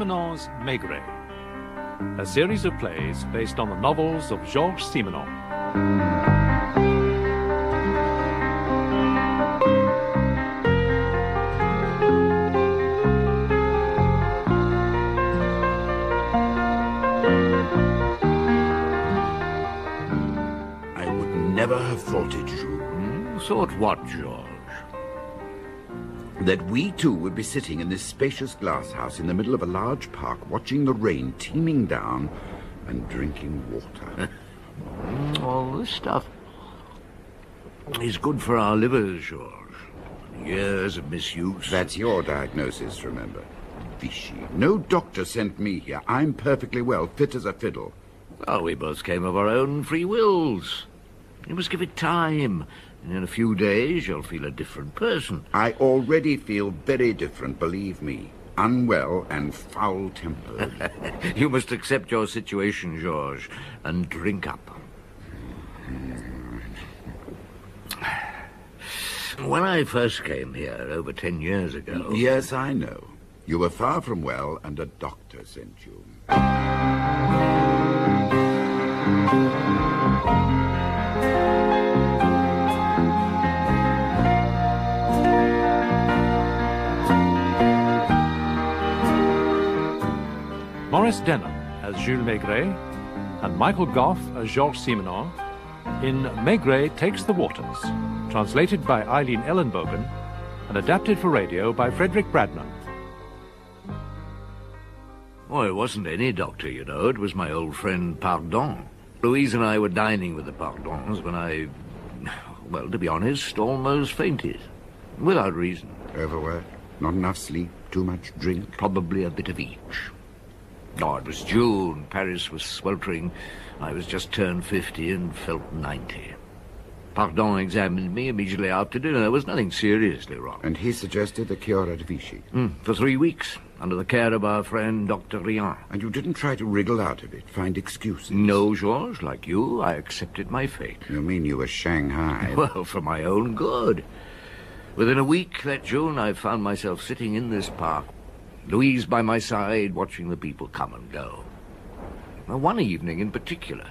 Simenon's Maigret, a series of plays based on the novels of Georges Simenon. I would never have thought it, Jules. Hmm? Thought what, George? That we two would be sitting in this spacious glass house in the middle of a large park, watching the rain teeming down and drinking water. All this stuff is good for our livers, George. Years of misuse. That's your diagnosis, remember. Vichy. No doctor sent me here. I'm perfectly well, fit as a fiddle. Well, we both came of our own free wills. You must give it time. And in a few days, you'll feel a different person. I already feel very different, believe me. Unwell and foul-tempered. You must accept your situation, George, and drink up. When I first came here over ten years ago... yes, I know. You were far from well, and a doctor sent you. Maurice Denham as Jules Maigret and Michael Gough as Georges Simenon in Maigret Takes the Waters, translated by Eileen Ellenbogen and adapted for radio by Frederick Bradnum. Oh, it wasn't any doctor, you know. It was my old friend Pardon. Louise and I were dining with the Pardons when I, well, to be honest, almost fainted. Without reason. Overwork? Not enough sleep? Too much drink? Probably a bit of each. Oh, it was June. Paris was sweltering. I was just turned 50 and felt 90. Pardon examined me immediately after dinner. There was nothing seriously wrong. And he suggested the cure at Vichy. Mm, for three weeks, under the care of our friend Dr. Rian. And you didn't try to wriggle out of it, find excuses? No, Georges, like you, I accepted my fate. You mean you were Shanghai? Well, for my own good. Within a week that June, I found myself sitting in this park, Louise by my side, watching the people come and go. Now, one evening in particular,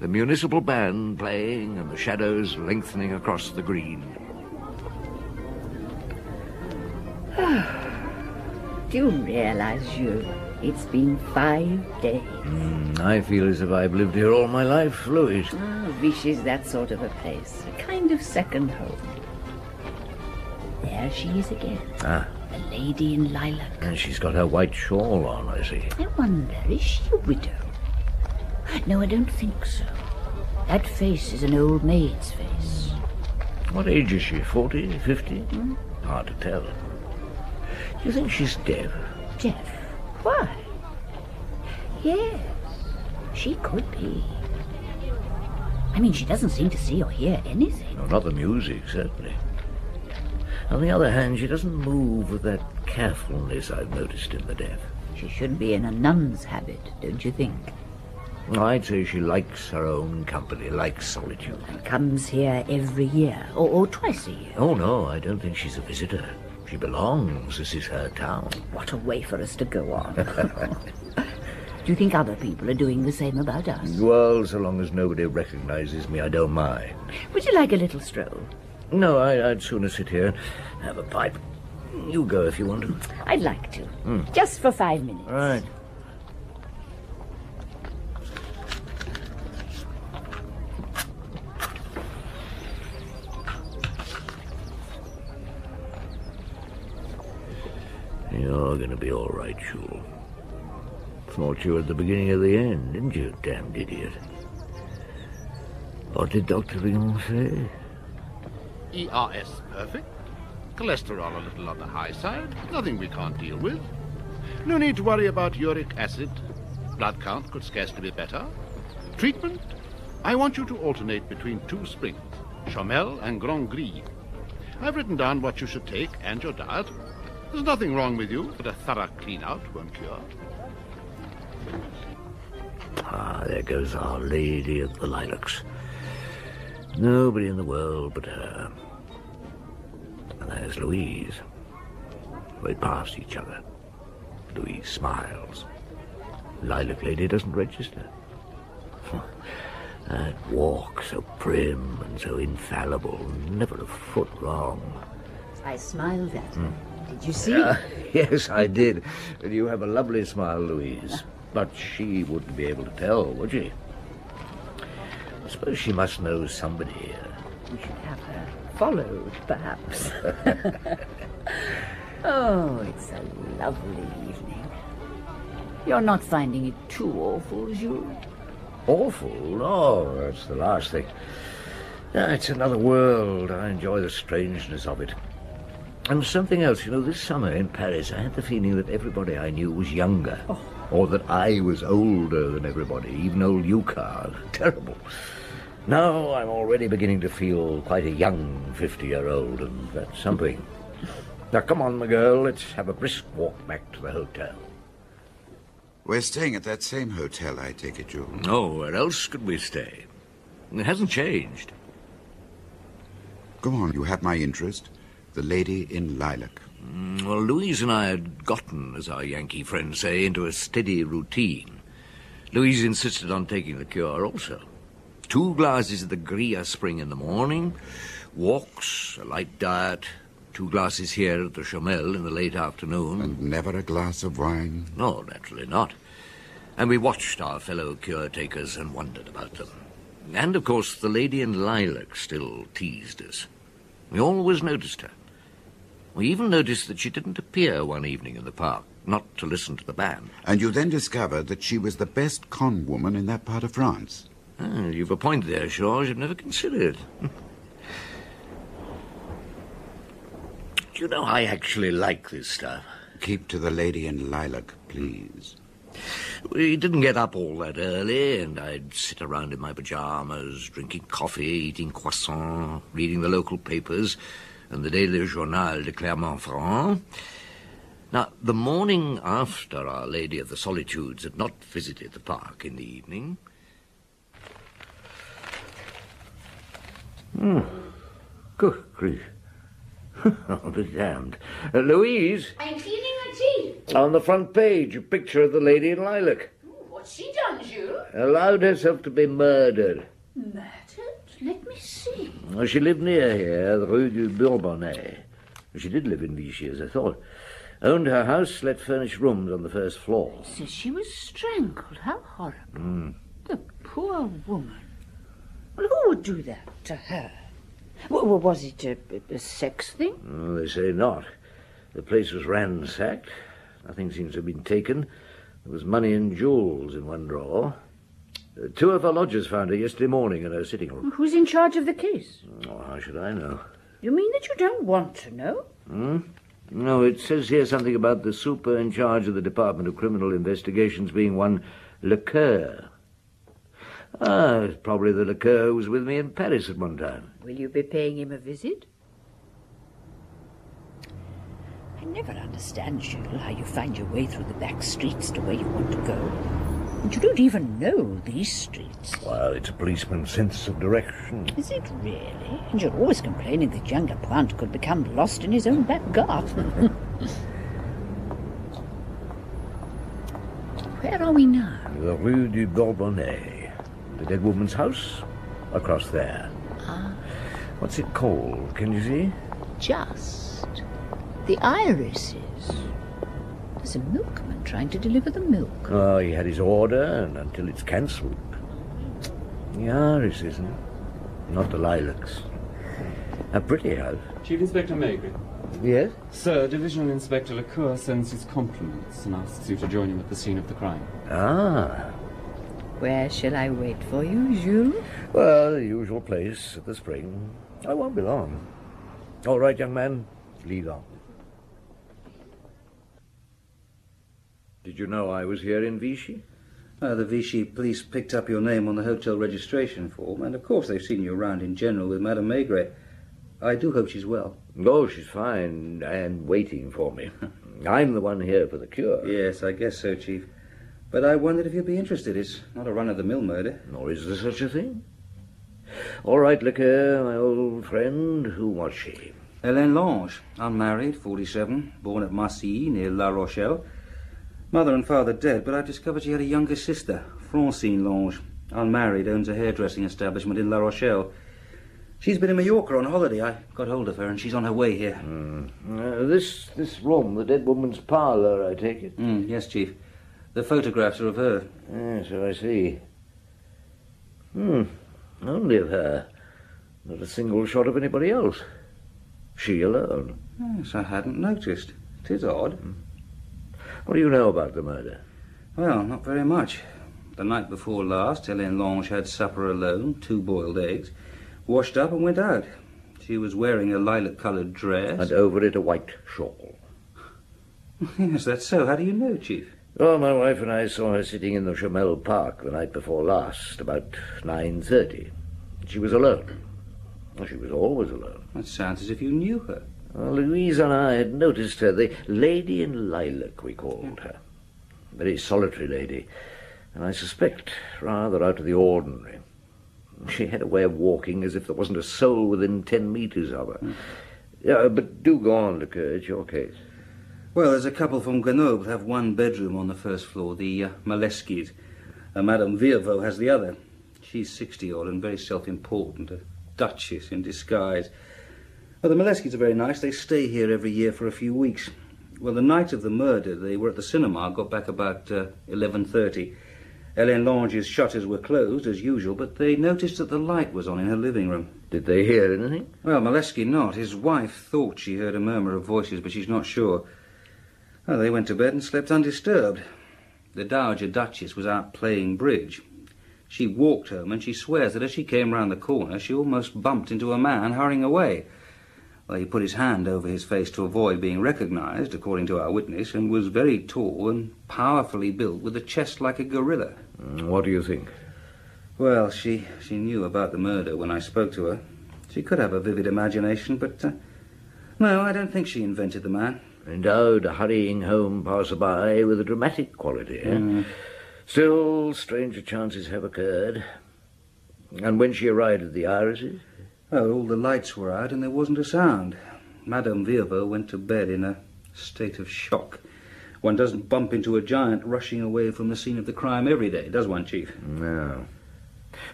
the municipal band playing and the shadows lengthening across the green. Do you realize, Jules, it's been five days? Mm, I feel as if I've lived here all my life, Louise. Oh, Vichy's that sort of a place. A kind of second home. There she is again. Ah, The lady in lilac. and she's got her white shawl on, I see. I wonder, is she a widow? No, I don't think so. That face is an old maid's face. What age is she? Forty? Fifty? Hmm? Hard to tell. Do you think she's deaf? Deaf? Why? Yes, she could be. I mean, she doesn't seem to see or hear anything. No, not the music, certainly. On the other hand, she doesn't move with that carefulness I've noticed in the deaf. She should be in a nun's habit, don't you think? I'd say she likes her own company, likes solitude. And comes here every year, or, or twice a year. Oh, no, I don't think she's a visitor. She belongs. This is her town. What a way for us to go on. Do you think other people are doing the same about us? Well, so long as nobody recognizes me, I don't mind. Would you like a little stroll? No, I, I'd sooner sit here and have a pipe. You go if you want to. I'd like to. Hmm. Just for five minutes. All right. You're going to be all right, Jules. Thought you were at the beginning of the end, didn't you, damned idiot? What did Dr. Rian say? ERS perfect. Cholesterol a little on the high side. Nothing we can't deal with. No need to worry about uric acid. Blood count could scarcely be better. Treatment? I want you to alternate between two springs, Chomel and Grande Grille. I've written down what you should take and your diet. There's nothing wrong with you, but a thorough clean-out won't cure. Ah, there goes Our Lady of the Lilacs. Nobody in the world but her. And there's Louise. We passed each other. Louise smiles. Lilac Lady doesn't register. that walk so prim and so infallible, never a foot wrong. I smiled at her. Did you see? Ah, yes, I did. You have a lovely smile, Louise. But she wouldn't be able to tell, would she? I suppose she must know somebody here. We should have her followed, perhaps. oh, it's a lovely evening. You're not finding it too awful, Jules? Awful? No, that's the last thing. Yeah, it's another world. I enjoy the strangeness of it. And something else, you know, this summer in Paris, I had the feeling that everybody I knew was younger. Oh. Or that I was older than everybody, even old Yukar. Terrible. Now I'm already beginning to feel quite a young 50-year-old, and that's something. Now, come on, my girl, let's have a brisk walk back to the hotel. We're staying at that same hotel, I take it, Jules. Oh, where else could we stay? It hasn't changed. Go on, you have my interest. The lady in lilac. Mm, Well, Louise and I had gotten, as our Yankee friends say, into a steady routine. Louise insisted on taking the cure also. Two glasses of the Grille Spring in the morning, walks, a light diet, two glasses here at the Chomel in the late afternoon. And never a glass of wine. No, naturally not. And we watched our fellow cure takers and wondered about them. And, of course, the lady in lilac still teased us. We always noticed her. We even noticed that she didn't appear one evening in the park, not to listen to the band. And you then discovered that she was the best con woman in that part of France. Ah, you've a point there, Georges. I've never considered. Do you know, I actually like this stuff. Keep to the lady in lilac, please. We didn't get up all that early, and I'd sit around in my pajamas, drinking coffee, eating croissant, reading the local papers and the Daily Journal de Clermont-Ferrand. Now, the morning after Our Lady of the Solitudes had not visited the park in the evening. Hmm. Good grief. I'll be damned. Uh, Louise, I'm cleaning her teeth. on the front page, a picture of the lady in lilac. What's she done, Jules? allowed herself to be murdered. Murdered? Let me see. She lived near here, the Rue du Bourbonnais. She did live in Vichy, as I thought. Owned her house, let furnished rooms on the first floor. Says she was strangled. How horrible. Hmm. The poor woman. Well, who would do that to her? W- was it a, a sex thing? Well, they say not. The place was ransacked. Nothing seems to have been taken. There was money and jewels in one drawer. Two of her lodgers found her yesterday morning in her sitting room. Who's in charge of the case? Oh, how should I know? You mean that you don't want to know? No, it says here something about the super in charge of the Department of Criminal Investigations being one Lecoeur. Ah, it's probably the Lecoeur who was with me in Paris at one time. Will you be paying him a visit? I never understand, Jules, how you find your way through the back streets to where you want to go. You don't even know these streets. Well, it's a policeman's sense of direction. Is it really? And you're always complaining that young Lapointe could become lost in his own back garden. Where are we now? The Rue du Bourbonnais. The dead woman's house? Across there. Ah. What's it called? Can you see? Just. The irises. There's a milkman trying to deliver the milk. Oh, he had his order, and until it's cancelled. The iris, isn't it? Not the lilacs. A pretty house. Chief Inspector Maigret. Yes? Sir, Divisional Inspector Lecoeur sends his compliments and asks you to join him at the scene of the crime. Ah. Where shall I wait for you, Jules? Well, the usual place at the spring. I won't be long. All right, young man. Lead on. Did you know I was here in Vichy? Uh, the Vichy police picked up your name on the hotel registration form, and of course they've seen you around in general with Madame Maigret. I do hope she's well. Oh, she's fine and waiting for me. I'm the one here for the cure. Yes, I guess so, Chief. But I wondered if you'd be interested. It's not a run-of-the-mill murder. Nor is there such a thing. All right, Lecoeur, my old friend, who was she? Hélène Lange, unmarried, 47, born at Marsilly, near La Rochelle. Mother and father dead, but I discovered she had a younger sister, Francine Lange, unmarried, owns a hairdressing establishment in La Rochelle. She's been in Mallorca on holiday. I got hold of her, and she's on her way here. Uh, this this room, the dead woman's parlour, I take it. Mm, yes, Chief. The photographs are of her. Yes, so I see. Hmm. Only of her. Not a single shot of anybody else. She alone. Yes, I hadn't noticed. It is odd. What do you know about the murder? Well, not very much. The night before last, Hélène Lange had supper alone, two boiled eggs, washed up and went out. She was wearing a lilac-coloured dress. And over it a white shawl. Yes, that's so. How do you know, Chief? Well, my wife and I saw her sitting in the Chomel Park the night before last, about 9.30. She was alone. Well, she was always alone. That sounds as if you knew her. Well, Louise and I had noticed her, the Lady in Lilac, we called her. A very solitary lady, and I suspect rather out of the ordinary. She had a way of walking as if there wasn't a soul within ten metres of her. Yeah, but do go on, Lecoeur, it's your case. Well, there's a couple from Grenoble have one bedroom on the first floor, the uh, Maleskis. Uh, Madame Virvo has the other. She's 60-odd and very self-important, a duchess in disguise. Well, the Maleskis are very nice. They stay here every year for a few weeks. Well, the night of the murder, they were at the cinema, got back about uh, 11.30. Hélène Lange's shutters were closed, as usual, but they noticed that the light was on in her living room. Did they hear anything? Well, Molesky not. His wife thought she heard a murmur of voices, but she's not sure. Well, they went to bed and slept undisturbed. The Dowager Duchess was out playing bridge. She walked home, and she swears that as she came round the corner, she almost bumped into a man hurrying away. Well, he put his hand over his face to avoid being recognized, according to our witness, and was very tall and powerfully built, with a chest like a gorilla. Mm, What do you think? Well, she, she knew about the murder when I spoke to her. She could have a vivid imagination, but uh, no, I don't think she invented the man. Endowed a hurrying home passer-by with a dramatic quality. eh? Mm. Still, stranger chances have occurred. And when she arrived at the Irises? Well, all the lights were out and there wasn't a sound. Madame Virvo went to bed in a state of shock. One doesn't bump into a giant rushing away from the scene of the crime every day, does one, Chief? No.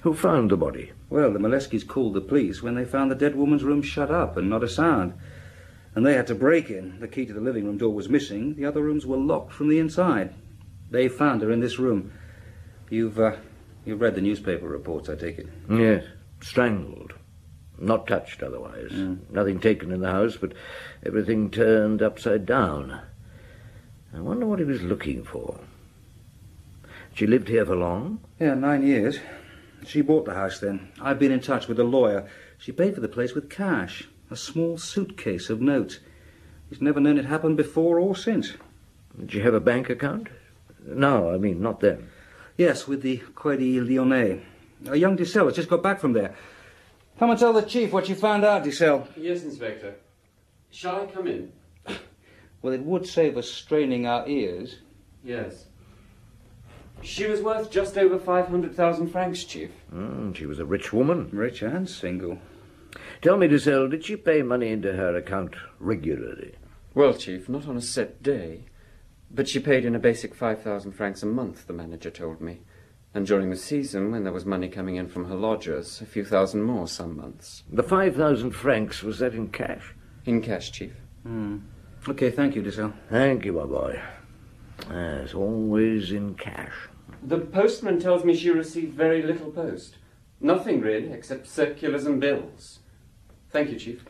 Who found the body? Well, the Moleskis called the police when they found the dead woman's room shut up and not a sound. And they had to break in. The key to the living room door was missing. The other rooms were locked from the inside. They found her in this room. You've, uh, you've read the newspaper reports, I take it. Yes, strangled. Not touched otherwise. Mm. Nothing taken in the house, but everything turned upside down. I wonder what he was looking for. She lived here for long? Yeah, nine years. She bought the house then. I've been in touch with a lawyer. She paid for the place with cash. A small suitcase of notes. He's never known it happen before or since. Did she have a bank account? No, I mean, not then. Yes, with the Crédit Lyonnais. A young Dissel has just got back from there. Come and tell the chief what you found out, Dissel. Yes, Inspector. Shall I come in? Well, it would save us straining our ears. Yes. She was worth just over 500,000 francs, Chief. Mm, she was a rich woman. Rich and single. Tell me, Dissel, did she pay money into her account regularly? Well, Chief, not on a set day. But she paid in a basic 5,000 francs a month, the manager told me. And during the season, when there was money coming in from her lodgers, a few thousand more some months. The 5,000 francs, was that in cash? In cash, Chief. Hmm. Okay, thank you, Dissel. Thank you, my boy. Yes, always in cash. The postman tells me she received very little post. Nothing really, except circulars and bills. Thank you, Chief.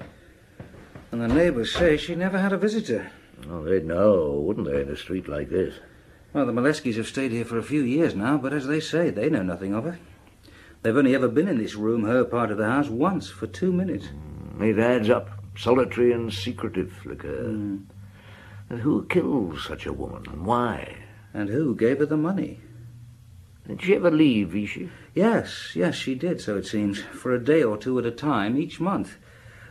And the neighbours say she never had a visitor. Oh, they'd know, wouldn't they, in a street like this? Well, the Moleskis have stayed here for a few years now, but as they say, they know nothing of her. They've only ever been in this room, her part of the house, once for two minutes. It adds up. Solitary and secretive, Lecoeur. Hmm. And who kills such a woman, and why? And who gave her the money? Did she ever leave Vichy? Yes, yes, she did, so it seems, for a day or two at a time each month.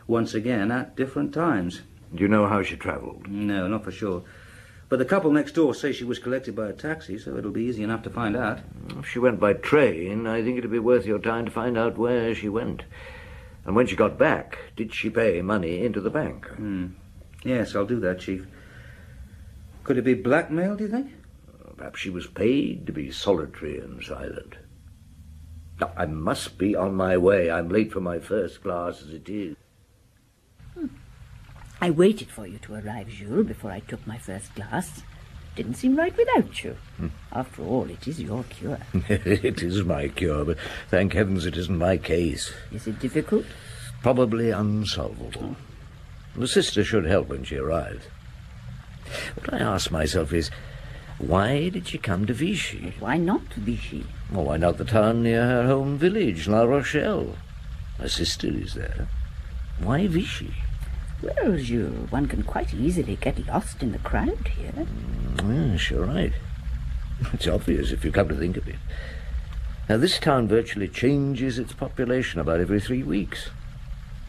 Once again at different times. Do you know how she travelled? No, not for sure. But the couple next door say she was collected by a taxi, so it'll be easy enough to find out. If she went by train, I think it'd be worth your time to find out where she went. And when she got back, did she pay money into the bank? Hmm. Yes, I'll do that, Chief. Could it be blackmail, do you think? Perhaps she was paid to be solitary and silent. Now, I must be on my way. I'm late for my first class as it is. I waited for you to arrive, Jules, before I took my first glass. Didn't seem right without you. Hmm. After all, it is your cure. it is my cure, but thank heavens it isn't my case. Is it difficult? Probably unsolvable. The sister should help when she arrives. What I ask myself is, why did she come to Vichy? Why not to Vichy? Or why not the town near her home village, La Rochelle? Her sister is there. Why Vichy? Well, Jules, one can quite easily get lost in the crowd here. Yes, you're right. It's obvious if you come to think of it. Now, this town virtually changes its population about every three weeks.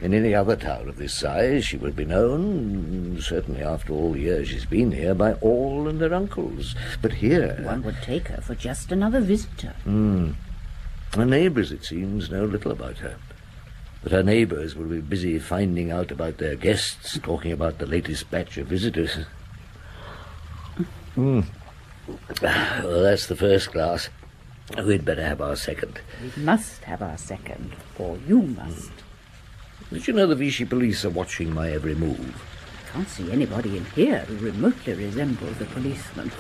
In any other town of this size, she would be known, certainly after all the years she's been here, by all and their uncles. But here... One would take her for just another visitor. Hmm. Her neighbours, it seems, know little about her. But her neighbours will be busy finding out about their guests, talking about the latest batch of visitors. Hmm. Well, that's the first glass. We'd better have our second. We must have our second, or you must. Did you know the Vichy police are watching my every move? I can't see anybody in here who remotely resembles a policeman.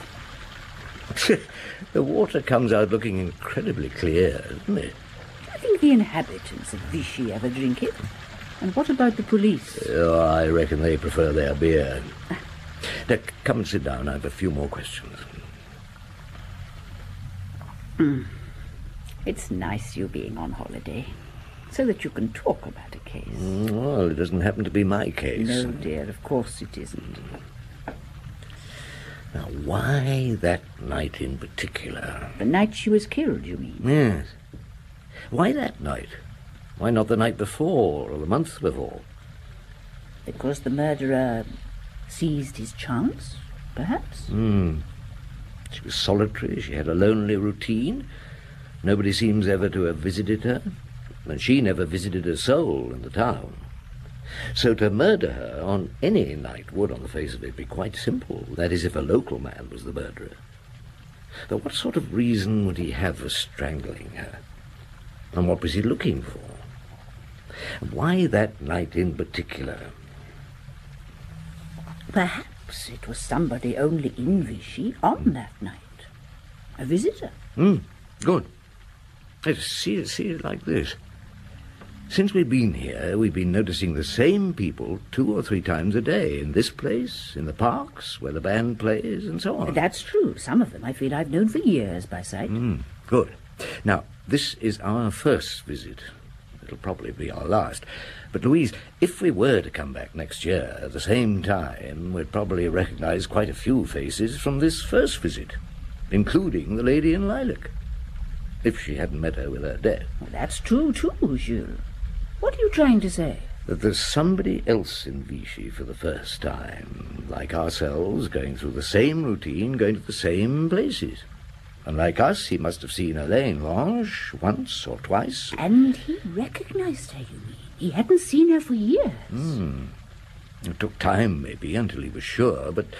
the water comes out looking incredibly clear, doesn't it? Do you think the inhabitants of Vichy ever drink it? And what about the police? Oh, I reckon they prefer their beer. Now, come and sit down. I have a few more questions. It's nice you being on holiday, so that you can talk about a case. Mm, Well, it doesn't happen to be my case. No, dear, of course it isn't. Now, why that night in particular? The night she was killed, you mean? Yes. Why that night? Why not the night before or the month before? Because the murderer seized his chance, perhaps? Hmm. She was solitary. She had a lonely routine. Nobody seems ever to have visited her, and she never visited a soul in the town. So to murder her on any night would, on the face of it, be quite simple. That is, if a local man was the murderer. But what sort of reason would he have for strangling her? And what was he looking for? And why that night in particular? Perhaps it was somebody only in Vichy on that night. A visitor. Hmm, good. Let's see it, see it like this. Since we've been here, we've been noticing the same people two or three times a day in this place, in the parks, where the band plays, and so on. That's true. Some of them I feel I've known for years by sight. Hmm, good. Now, this is our first visit. It'll probably be our last. But, Louise, if we were to come back next year at the same time, we'd probably recognize quite a few faces from this first visit, including the lady in lilac, if she hadn't met her with her death. Well, that's true, too, Jules. What are you trying to say? that there's somebody else in Vichy for the first time, like ourselves, going through the same routine, going to the same places. And like us, he must have seen Elaine Lange once or twice. And he recognized her, you mean? He hadn't seen her for years. Hmm. It took time, maybe, until he was sure, but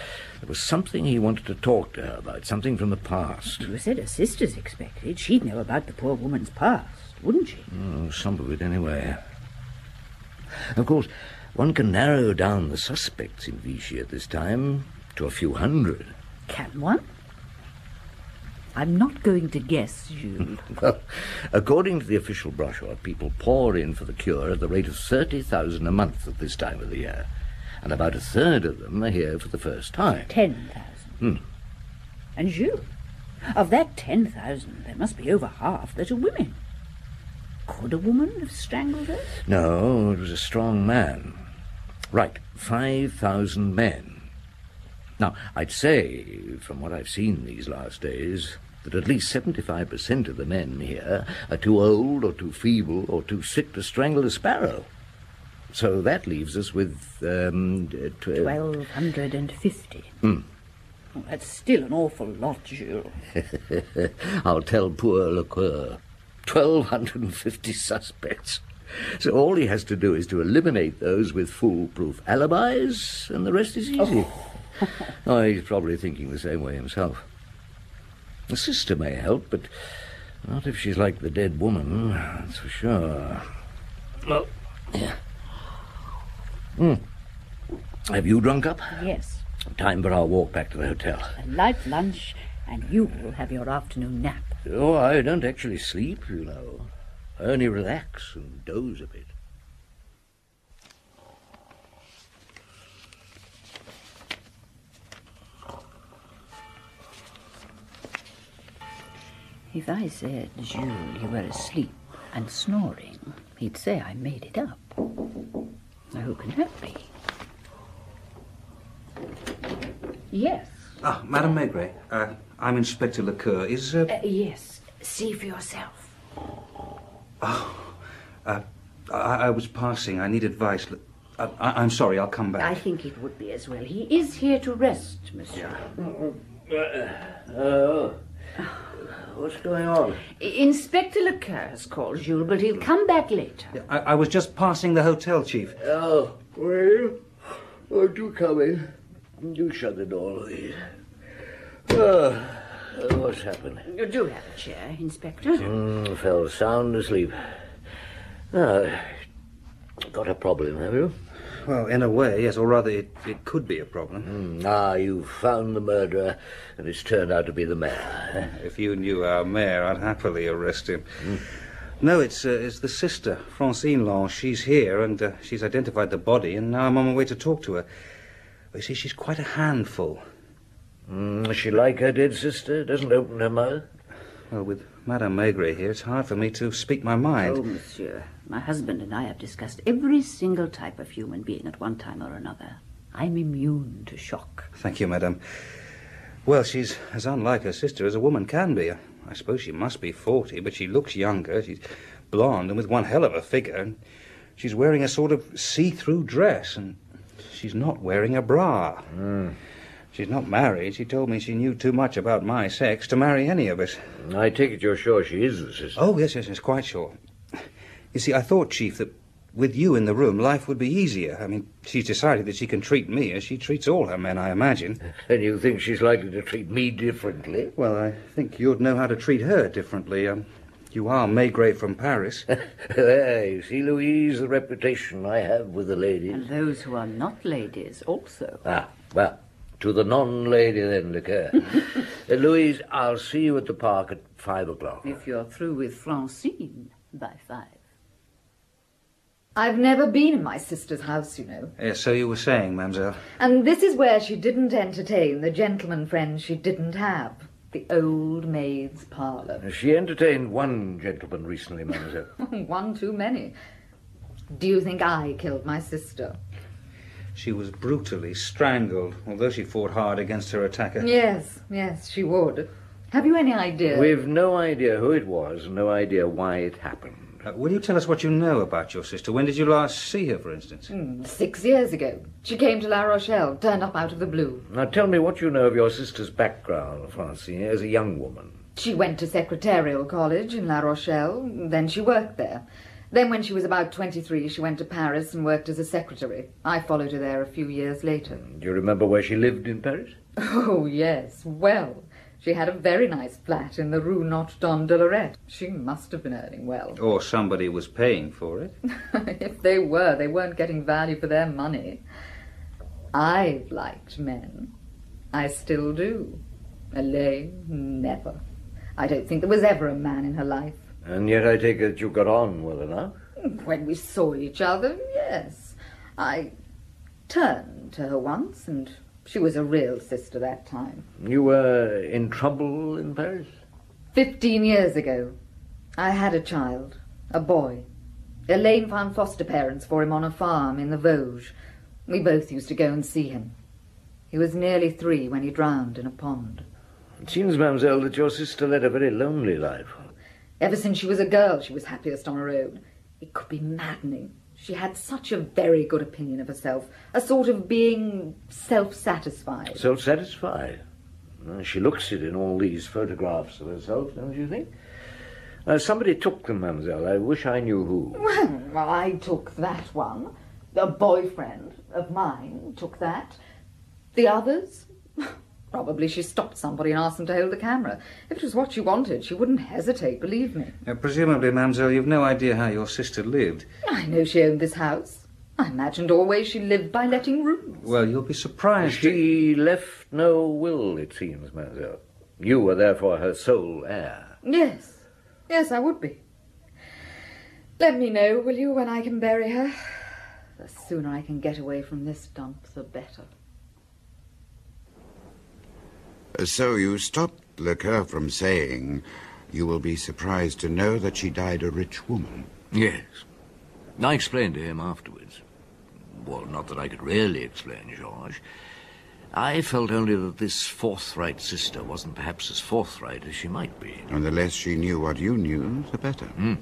there was something he wanted to talk to her about, something from the past. You said her sisters expected. She'd know about the poor woman's past, wouldn't she? Hmm, oh, some of it, anyway. Of course, one can narrow down the suspects in Vichy at this time to a few hundred. Can one? I'm not going to guess, Jules. Well, according to the official brochure, people pour in for the cure at the rate of 30,000 a month at this time of the year. And about a third of them are here for the first time. Ten thousand. Hmm. And Jules, of that ten thousand, there must be over half that are women. Could a woman have strangled her? No, it was a strong man. Right, 5,000 men. Now, I'd say, from what I've seen these last days, that at least 75% of the men here are too old or too feeble or too sick to strangle a sparrow. So that leaves us with, um, uh, tw- Twelve hundred and fifty. Oh, that's still an awful lot, Jules. I'll tell poor Lecoeur. 1,250 suspects. So all he has to do is to eliminate those with foolproof alibis, and the rest is easy. oh, he's probably thinking the same way himself. The sister may help, but not if she's like the dead woman, that's for sure. Well, yeah. Hmm. Have you drunk up? Yes. Time for our walk back to the hotel. A light lunch, and you will have your afternoon nap. Oh, I don't actually sleep, you know. I only relax and doze a bit. If I said, Jules, you were asleep and snoring, he'd say I made it up. Now, who can that be? Yes. Ah, Madame Maigret, uh, I'm Inspector Lecoeur. Is, uh, Uh, yes. See for yourself. uh, I, I was passing. I need advice. Uh, I, I'm sorry, I'll come back. I think it would be as well. He is here to rest, monsieur. Oh. What's going on? Inspector Lecoeur has called Jules, but he'll come back later. I, I was just passing the hotel, Chief. Oh, well, oh, do come in. Do shut the door, Louise. Oh, what's happened? You do have a chair, Inspector. Mm, fell sound asleep. Ah, got a problem, have you? Well, in a way, yes, or rather, it, it could be a problem. Mm, ah, you've found the murderer, and it's turned out to be the mayor. If you knew our mayor, I'd happily arrest him. No, it's uh, it's the sister, Francine Lange. She's here, and uh, she's identified the body, and now I'm on my way to talk to her. You see, she's quite a handful. Mm, is she like her dead sister? Doesn't open her mouth? Well, with Madame Maigret here, it's hard for me to speak my mind. Oh, monsieur, my husband and I have discussed every single type of human being at one time or another. I'm immune to shock. Thank you, madame. Well, she's as unlike her sister as a woman can be. I suppose she must be forty, but she looks younger. She's blonde and with one hell of a figure. And she's wearing a sort of see-through dress, and she's not wearing a bra. Hmm. She's not married. She told me she knew too much about my sex to marry any of us. I take it you're sure she is the sister. Oh, yes, yes, yes, quite sure. You see, I thought, Chief, that with you in the room, life would be easier. I mean, she's decided that she can treat me as she treats all her men, I imagine. And you think she's likely to treat me differently? Well, I think you'd know how to treat her differently. Um, you are Maigret from Paris. there, you see, Louise, the reputation I have with the ladies. And those who are not ladies also. Ah, well, to the non-lady then, Lecoeur. uh, Louise, I'll see you at the park at five o'clock. If you're through with Francine by five. I've never been in my sister's house, you know. yes, so you were saying, mademoiselle. And this is where she didn't entertain the gentleman friends she didn't have. The old maid's parlour. She entertained one gentleman recently, mademoiselle. One too many. Do you think I killed my sister? She was brutally strangled, although she fought hard against her attacker. Yes, yes, she would. Have you any idea? We've no idea who it was, no idea why it happened. Uh, will you tell us what you know about your sister? When did you last see her, for instance? Hmm, Six years ago. She came to La Rochelle, turned up out of the blue. Now tell me what you know of your sister's background, Francine, as a young woman. She went to secretarial college in La Rochelle, then she worked there. Then, when she was about 23, she went to Paris and worked as a secretary. I followed her there a few years later. Do you remember where she lived in Paris? Oh, yes, well. She had a very nice flat in the Rue Notre Dame de Lorette. She must have been earning well. Or somebody was paying for it. if they were, they weren't getting value for their money. I've liked men. I still do. Elaine, never. I don't think there was ever a man in her life. And yet I take it you got on well enough. When we saw each other, yes. I turned to her once, and she was a real sister that time. You were in trouble in Paris? Fifteen years ago, I had a child, a boy. Elaine found foster parents for him on a farm in the Vosges. We both used to go and see him. He was nearly three when he drowned in a pond. It seems, mademoiselle, that your sister led a very lonely life. Ever since she was a girl, she was happiest on her own. It could be maddening. She had such a very good opinion of herself, a sort of being self-satisfied. Self-satisfied. She looks it in all these photographs of herself, don't you think? Uh, somebody took them, mademoiselle. I wish I knew who. Well, I took that one. A boyfriend of mine took that. The others? Probably she stopped somebody and asked them to hold the camera. If it was what she wanted, she wouldn't hesitate, believe me. Now, presumably, Mademoiselle, you've no idea how your sister lived. I know she owned this house. I imagined always she lived by letting rooms. Well, you'll be surprised. She left no will, it seems, mademoiselle. You were therefore her sole heir. Yes. Yes, I would be. Let me know, will you, when I can bury her? The sooner I can get away from this dump, the better. So you stopped Lecoeur from saying you will be surprised to know that she died a rich woman. Yes. I explained to him afterwards. Well, not that I could really explain, Georges. I felt only that this forthright sister wasn't perhaps as forthright as she might be. And the less she knew what you knew, the better. Mm.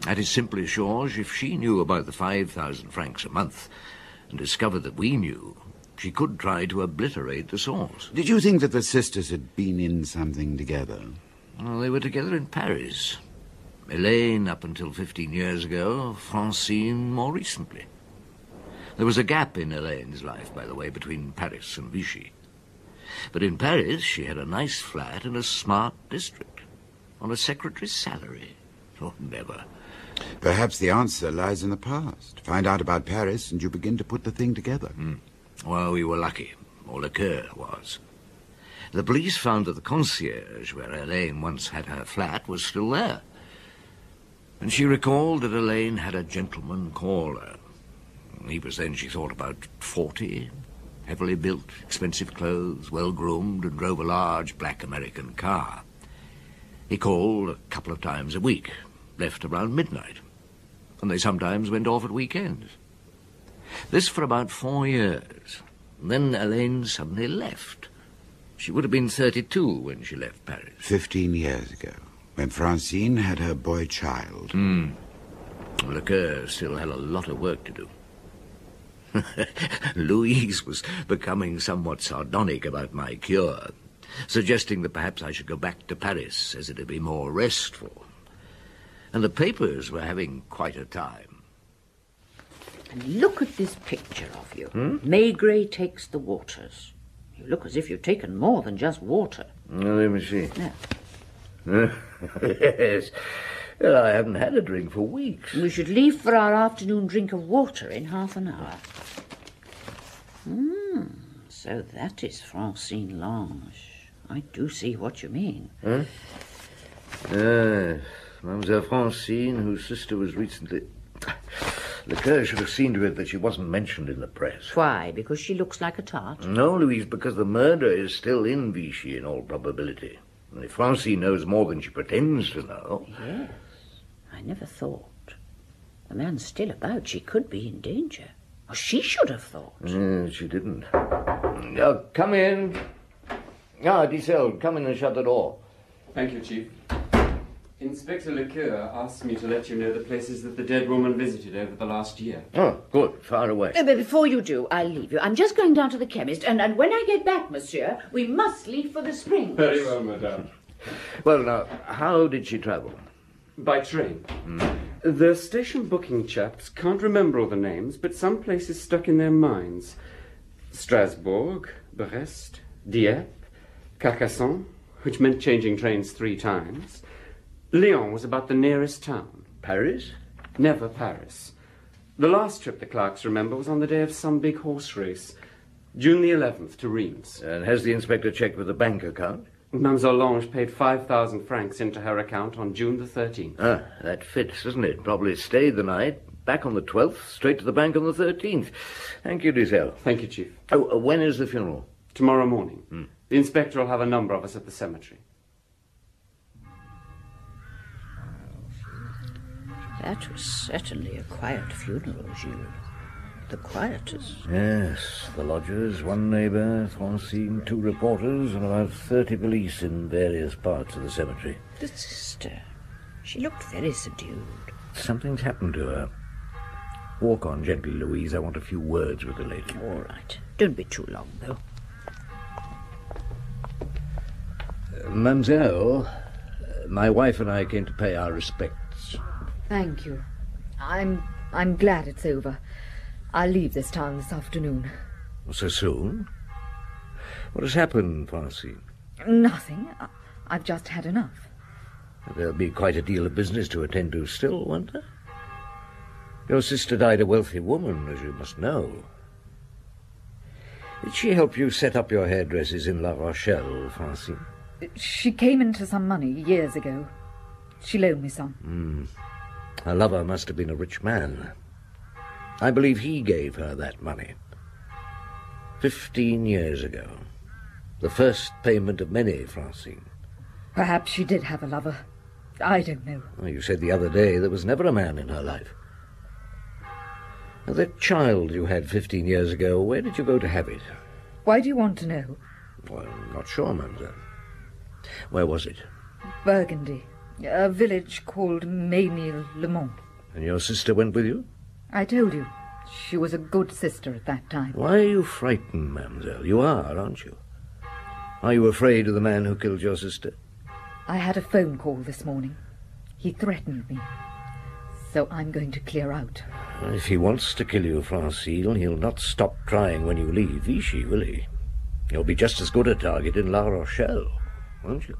That is simply, Georges, if she knew about the 5,000 francs a month and discovered that we knew, she could try to obliterate the source. Did you think that the sisters had been in something together? Well, they were together in Paris. Elaine up until 15 years ago, Francine more recently. There was a gap in Elaine's life, by the way, between Paris and Vichy. But in Paris, she had a nice flat in a smart district, on a secretary's salary. Oh, never. Perhaps the answer lies in the past. Find out about Paris, and you begin to put the thing together. Mm. Well, we were lucky, or Lecoeur was. The police found that the concierge, where Elaine once had her flat, was still there. And she recalled that Elaine had a gentleman caller. He was then, she thought, about forty, heavily built, expensive clothes, well-groomed, and drove a large black American car. He called a couple of times a week, left around midnight, and they sometimes went off at weekends. This for about four years. And then Elaine suddenly left. She would have been 32 when she left Paris. Fifteen years ago, when Francine had her boy child. Hmm. Lecoeur still had a lot of work to do. Louise was becoming somewhat sardonic about my cure, suggesting that perhaps I should go back to Paris, as it'd be more restful. And the papers were having quite a time. And look at this picture of you. Hmm? Maigret takes the waters. You look as if you've taken more than just water. Now, let me see. Yeah. yes. Well, I haven't had a drink for weeks. We should leave for our afternoon drink of water in half an hour. Hmm, so that is Francine Lange. I do see what you mean. Huh? Yes, Mademoiselle Francine, whose sister was recently... Lecoeur should have seen to it that she wasn't mentioned in the press. Why? Because she looks like a tart? No, Louise, because the murder is still in Vichy in all probability. And if Francine knows more than she pretends to know... Yes, I never thought. The man's still about. She could be in danger. Or she should have thought. Yeah, she didn't. Now, come in. Ah, Dissel, come in and shut the door. Thank you, Chief. Inspector Lecoeur asked me to let you know the places that the dead woman visited over the last year. Oh, good. Far away. But before you do, I'll leave you. I'm just going down to the chemist, and, and when I get back, monsieur, we must leave for the spring. Very well, madame. Well, now, how did she travel? By train. Hmm. The station booking chaps can't remember all the names, but some places stuck in their minds. Strasbourg, Brest, Dieppe, Carcassonne, which meant changing trains three times. Lyon was about the nearest town. Paris? Never Paris. The last trip the clerks remember was on the day of some big horse race. June the 11th to Reims. And has the inspector checked with the bank account? Mademoiselle Lange paid 5,000 francs into her account on June the 13th. Ah, that fits, doesn't it? Probably stayed the night, back on the 12th, straight to the bank on the 13th. Thank you, Dissel. Thank you, Chief. Oh, uh, when is the funeral? Tomorrow morning. The inspector will have a number of us at the cemetery. That was certainly a quiet funeral, Jules. The quietest. Yes, the lodgers, one neighbour, Francine, two reporters, and about 30 police in various parts of the cemetery. The sister. She looked very subdued. Something's happened to her. Walk on gently, Louise. I want a few words with the lady. All right. Don't be too long, though. Uh, Mademoiselle, uh, my wife and I came to pay our respects. Thank you. I'm I'm glad it's over. I'll leave this town this afternoon. So soon? What has happened, Francine? Nothing. I've just had enough. There'll be quite a deal of business to attend to still, won't there? Your sister died a wealthy woman, as you must know. Did she help you set up your hairdressers in La Rochelle, Francine? She came into some money years ago. She loaned me some. Hmm. Her lover must have been a rich man. I believe he gave her that money. Fifteen years ago. The first payment of many, Francine. Perhaps she did have a lover. I don't know. Well, you said the other day there was never a man in her life. Now, that child you had fifteen years ago, where did you go to have it? Why do you want to know? Well, I'm not sure, mademoiselle. Where was it? Burgundy. A village called Ménil-le-Mont. And your sister went with you? I told you. She was a good sister at that time. Why are you frightened, mademoiselle? You are, aren't you? Are you afraid of the man who killed your sister? I had a phone call this morning. He threatened me. So I'm going to clear out. If he wants to kill you, Francine, he'll not stop trying when you leave Vichy, will he? You'll be just as good a target in La Rochelle, won't you?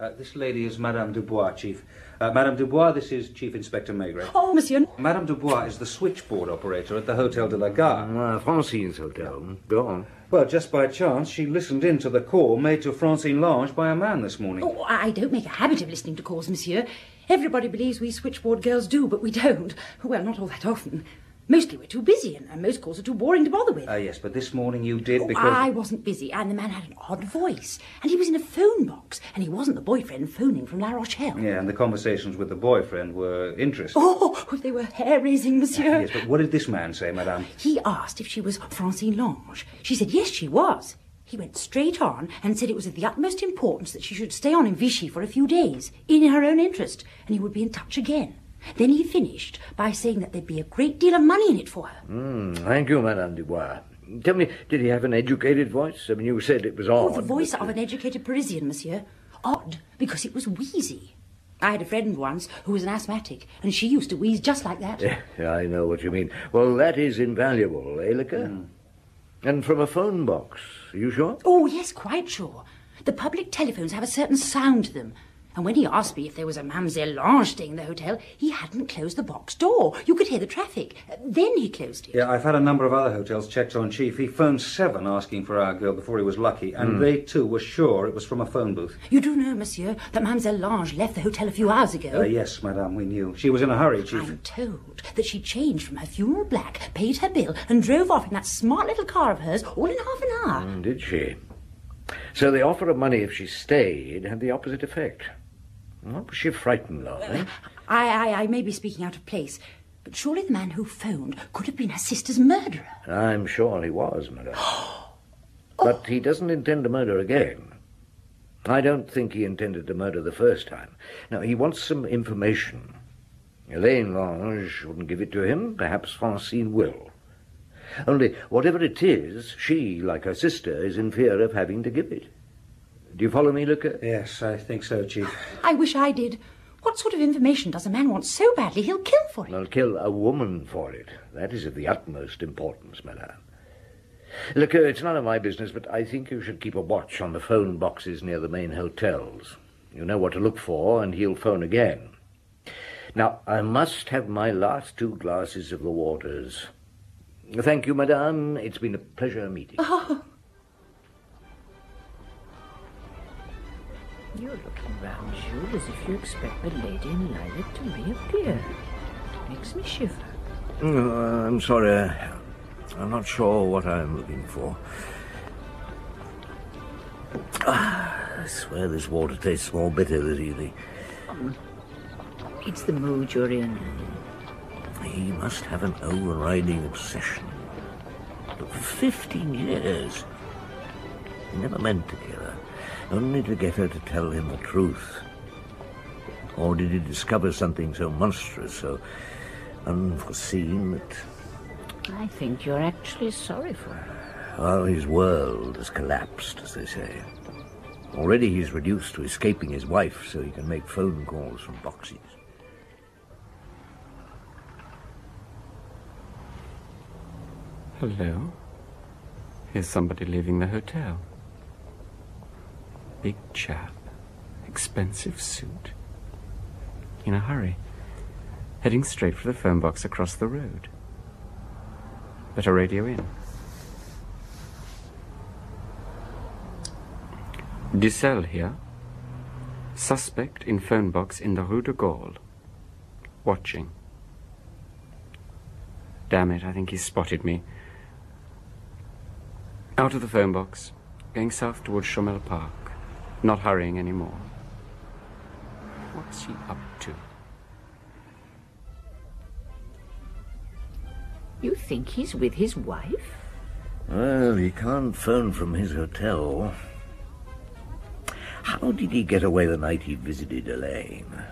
Uh, this lady is Madame Dubois, Chief. Uh, Madame Dubois, this is Chief Inspector Maigret. Oh, monsieur. Madame Dubois is the switchboard operator at the Hotel de la Gare. Ah, Francine's hotel. Go on. Well, just by chance, she listened in to the call made to Francine Lange by a man this morning. Oh, I don't make a habit of listening to calls, monsieur. Everybody believes we switchboard girls do, but we don't. Well, not all that often. Mostly we're too busy, and, and most calls are too boring to bother with. Uh, yes, but this morning you did Oh, because... I wasn't busy, and the man had an odd voice, and he was in a phone box, and he wasn't the boyfriend phoning from La Rochelle. Yeah, and the conversations with the boyfriend were interesting. Oh, they were hair-raising, monsieur. Yes, but what did this man say, Madame? He asked if she was Francine Lange. She said yes, she was. He went straight on and said it was of the utmost importance that she should stay on in Vichy for a few days, in her own interest, and he would be in touch again. Then he finished by saying that there'd be a great deal of money in it for her. Mm, thank you, Madame Dubois. Tell me, did he have an educated voice? I mean, you said it was odd. Oh, the voice but- of an educated Parisian, monsieur. Odd, because it was wheezy. I had a friend once who was an asthmatic, and she used to wheeze just like that. Yeah, I know what you mean. Well, that is invaluable, eh, Lecoeur? Hmm. And from a phone box. Are you sure? Oh, yes, quite sure. The public telephones have a certain sound to them. And when he asked me if there was a Mademoiselle Lange staying in the hotel, he hadn't closed the box door. You could hear the traffic. Then he closed it. Yeah, I've had a number of other hotels checked on Chief. He phoned seven asking for our girl before he was lucky, and Hmm. they too were sure it was from a phone booth. You do know, monsieur, that Mademoiselle Lange left the hotel a few hours ago. Uh, yes, Madame, we knew. She was in a hurry, Chief. I'm told that she changed from her funeral black, paid her bill, and drove off in that smart little car of hers all in half an hour. Mm, did she? So the offer of money if she stayed had the opposite effect. What was she frightened of, eh? I, I, I may be speaking out of place, but surely the man who phoned could have been her sister's murderer. I'm sure he was, madame. But he doesn't intend to murder again. I don't think he intended to murder the first time. Now, he wants some information. Elaine Lange wouldn't give it to him. Perhaps Francine will. Only, whatever it is, she, like her sister, is in fear of having to give it. Do you follow me, Lecoeur? Yes, I think so, Chief. I wish I did. What sort of information does a man want so badly he'll kill for it? He'll kill a woman for it. That is of the utmost importance, madame. Look, it's none of my business, but I think you should keep a watch on the phone boxes near the main hotels. You know what to look for, and he'll phone again. Now, I must have my last two glasses of the waters. Thank you, madame. It's been a pleasure meeting. Oh, You're looking round, Jules, as if you expect the lady in lilac to reappear. It makes me shiver. I'm sorry. I'm not sure what I'm looking for. Ah, I swear this water tastes more bitter this evening. It's the mood you're in. He must have an overriding obsession. But for fifteen years, he never meant to kill her, only to get her to tell him the truth. Or did he discover something so monstrous, so unforeseen that I think you're actually sorry for her. Well, his world has collapsed, as they say. Already he's reduced to escaping his wife so he can make phone calls from boxes. Hello? Here's somebody leaving the hotel. Big chap. Expensive suit. In a hurry. Heading straight for the phone box across the road. Better radio in. Dissel here. Suspect in phone box in the Rue de Gaulle. Watching. Damn it, I think he's spotted me. Out of the phone box, going south towards Chomel Park, not hurrying anymore. What's he up to? You think he's with his wife? Well, he can't phone from his hotel. How did he get away the night he visited Elaine?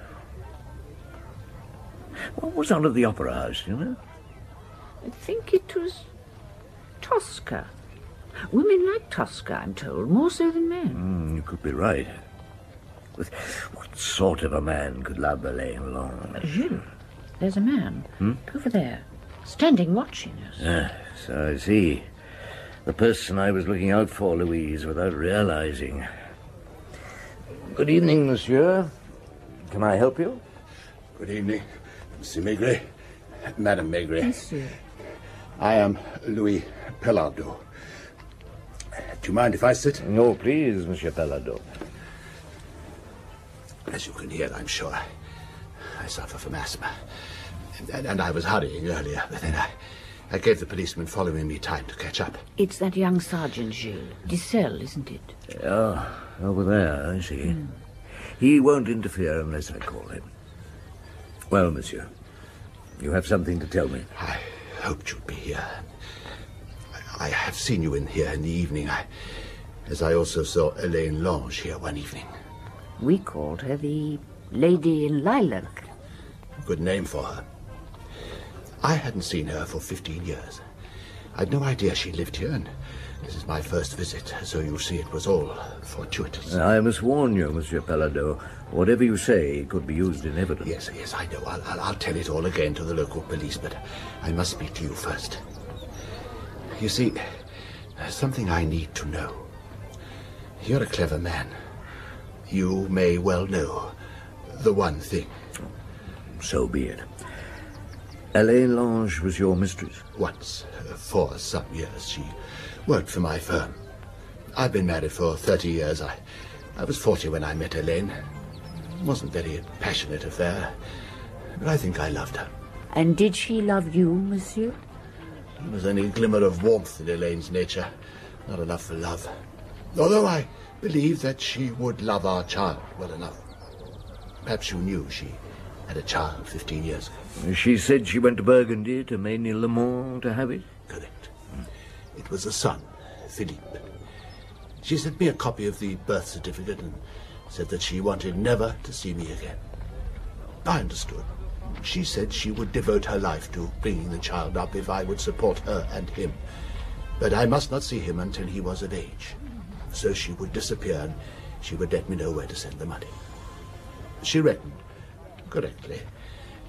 What was on at the Opera House, you know? I think it was Tosca. Women like Tosca, I'm told, more so than men. Mm, you could be right. But what sort of a man could love Elaine Lange? Jules, there's a man Hmm? over there, standing watching us. Yes, I see. The person I was looking out for, Louise, without realizing. Good evening, monsieur. Can I help you? Good evening, Monsieur Maigret. Madame Maigret. Monsieur. I am Louis Pellardeau. Do you mind if I sit? No, please, Monsieur Pellardeau. As you can hear, I'm sure, I, I suffer from asthma. And, and I was hurrying earlier, but then I, I gave the policeman following me time to catch up. It's that young sergeant, Gilles. Dissel, isn't it? Oh, over there, I see. Hmm. He won't interfere unless I call him. Well, monsieur, you have something to tell me. I hoped you'd be here. I, I have seen you in here in the evening, I, as I also saw Elaine Lange here one evening. We called her the Lady in Lilac. Good name for her. I hadn't seen her for 15 years. I'd no idea she lived here, and this is my first visit, so you see it was all fortuitous. I must warn you, Monsieur Pellardeau, whatever you say could be used in evidence. Yes, yes, I know. I'll, I'll, I'll tell it all again to the local police, but I must speak to you first. You see, there's something I need to know. You're a clever man. You may well know the one thing. So be it. Elaine Lange was your mistress? Once, for some years, she worked for my firm. I've been married for 30 years. I, I was 40 when I met Elaine. It wasn't very passionate affair, but I think I loved her. And did she love you, monsieur? There was only a glimmer of warmth in Elaine's nature, not enough for love. Although I believe that she would love our child well enough. Perhaps you knew she had a child 15 years ago. She said she went to Burgundy to Ménil-le-Mont to have it? Correct. It was a son, Philippe. She sent me a copy of the birth certificate and said that she wanted never to see me again. I understood. She said she would devote her life to bringing the child up if I would support her and him. But I must not see him until he was of age. So she would disappear and she would let me know where to send the money. She reckoned, correctly,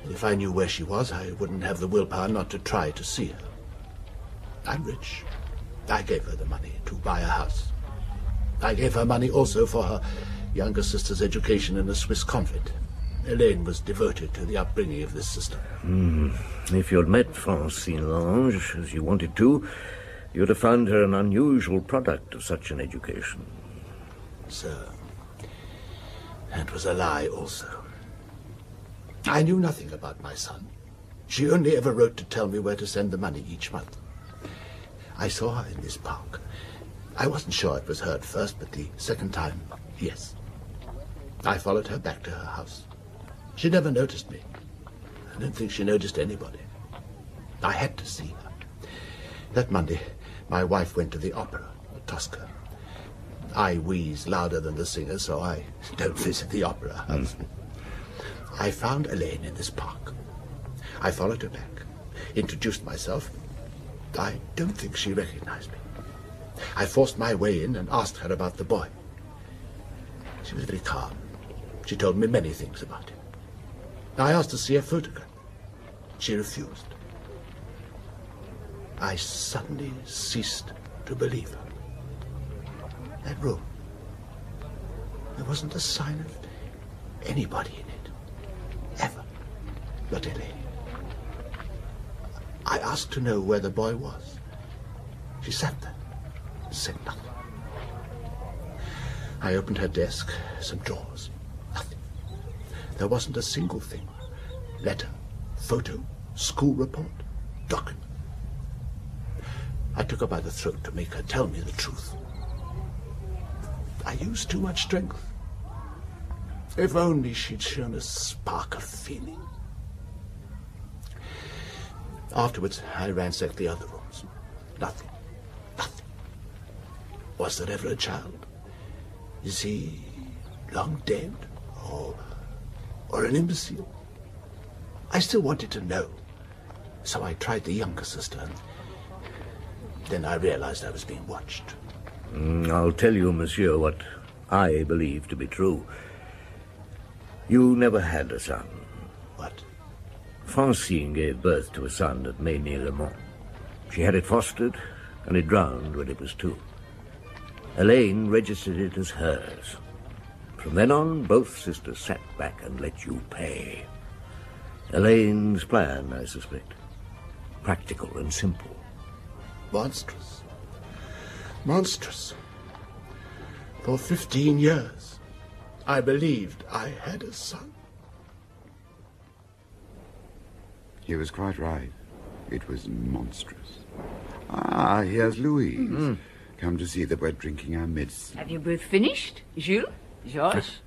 that if I knew where she was, I wouldn't have the willpower not to try to see her. I'm rich. I gave her the money to buy a house. I gave her money also for her younger sister's education in a Swiss convent. Elaine was devoted to the upbringing of this sister. Hmm. If you'd met Francine Lange, as you wanted to, you'd have found her an unusual product of such an education. Sir, that was a lie also. I knew nothing about my son. She only ever wrote to tell me where to send the money each month. I saw her in this park. I wasn't sure it was her at first, but the second time, yes. I followed her back to her house. She never noticed me. I don't think she noticed anybody. I had to see her. That Monday, my wife went to the opera at Tosca. I wheeze louder than the singer, so I don't visit the opera house. I found Elaine in this park. I followed her back, introduced myself. I don't think she recognized me. I forced my way in and asked her about the boy. She was very calm. She told me many things about him. I asked to see a photograph. She refused. I suddenly ceased to believe her. That room. There wasn't a sign of anybody in it. Ever. But Elaine. I asked to know where the boy was. She sat there and said nothing. I opened her desk, some drawers. There wasn't a single thing. Letter, photo, school report, document. I took her by the throat to make her tell me the truth. I used too much strength. If only she'd shown a spark of feeling. Afterwards, I ransacked the other rooms. Nothing. Nothing. Was there ever a child? Is he long dead? Or, or an imbecile? I still wanted to know. So I tried the younger sister. And then I realized I was being watched. Mm, I'll tell you, monsieur, what I believe to be true. You never had a son. What? Francine gave birth to a son at Ménil-le-Mont. She had it fostered, and it drowned when it was two. Elaine registered it as hers. From then on, both sisters sat back and let you pay. Elaine's plan, I suspect. Practical and simple. Monstrous. Monstrous. For fifteen years, I believed I had a son. He was quite right. It was monstrous. Ah, here's Louise. Come to see that we're drinking our medicine. Have you both finished, Jules? Georges?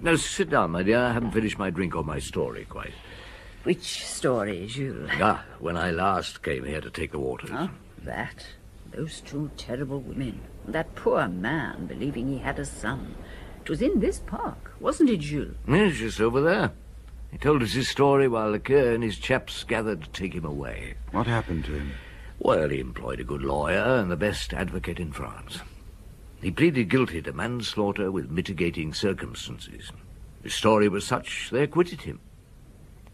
Now sit down, my dear. I haven't finished my drink or my story quite. Which story, Jules? Ah, when I last came here to take the waters. Oh, that. Those two terrible women. That poor man believing he had a son. It was in this park, wasn't it, Jules? Yes, just over there. He told us his story while Lecoeur and his chaps gathered to take him away. What happened to him? Well, he employed a good lawyer and the best advocate in France. He pleaded guilty to manslaughter with mitigating circumstances. His story was such they acquitted him.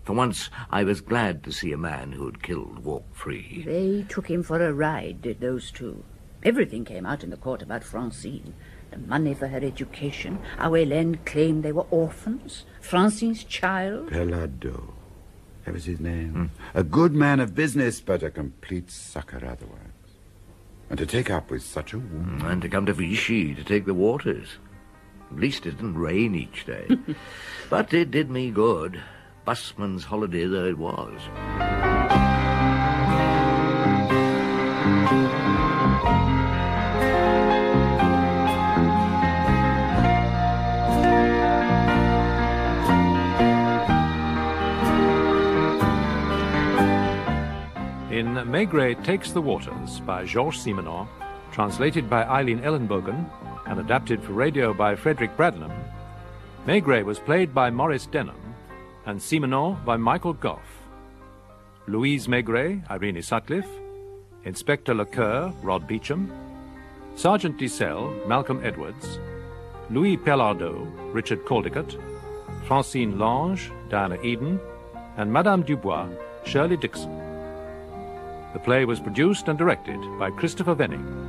For once, I was glad to see a man who had killed walk free. They took him for a ride, did those two. Everything came out in the court about Francine. The money for her education, how Hélène claimed they were orphans, Francine's child. Pellardeau. That was his name. Hmm. A good man of business, but a complete sucker otherwise. And to take up with such a woman. Mm, and to come to Vichy to take the waters. At least it didn't rain each day. but it did me good. Busman's holiday though it was. Maigret Takes the Waters by Georges Simenon, translated by Eileen Ellenbogen and adapted for radio by Frederick Bradnum, Maigret was played by Maurice Denham and Simenon by Michael Gough. Louise Maigret, Irene Sutcliffe, Inspector Lecoeur, Rod Beecham, Sergeant Dissel, Malcolm Edwards, Louis Pellardeau, Richard Caldicott, Francine Lange, Diana Eden, and Madame Dubois, Shirley Dixon. The play was produced and directed by Christopher Venning.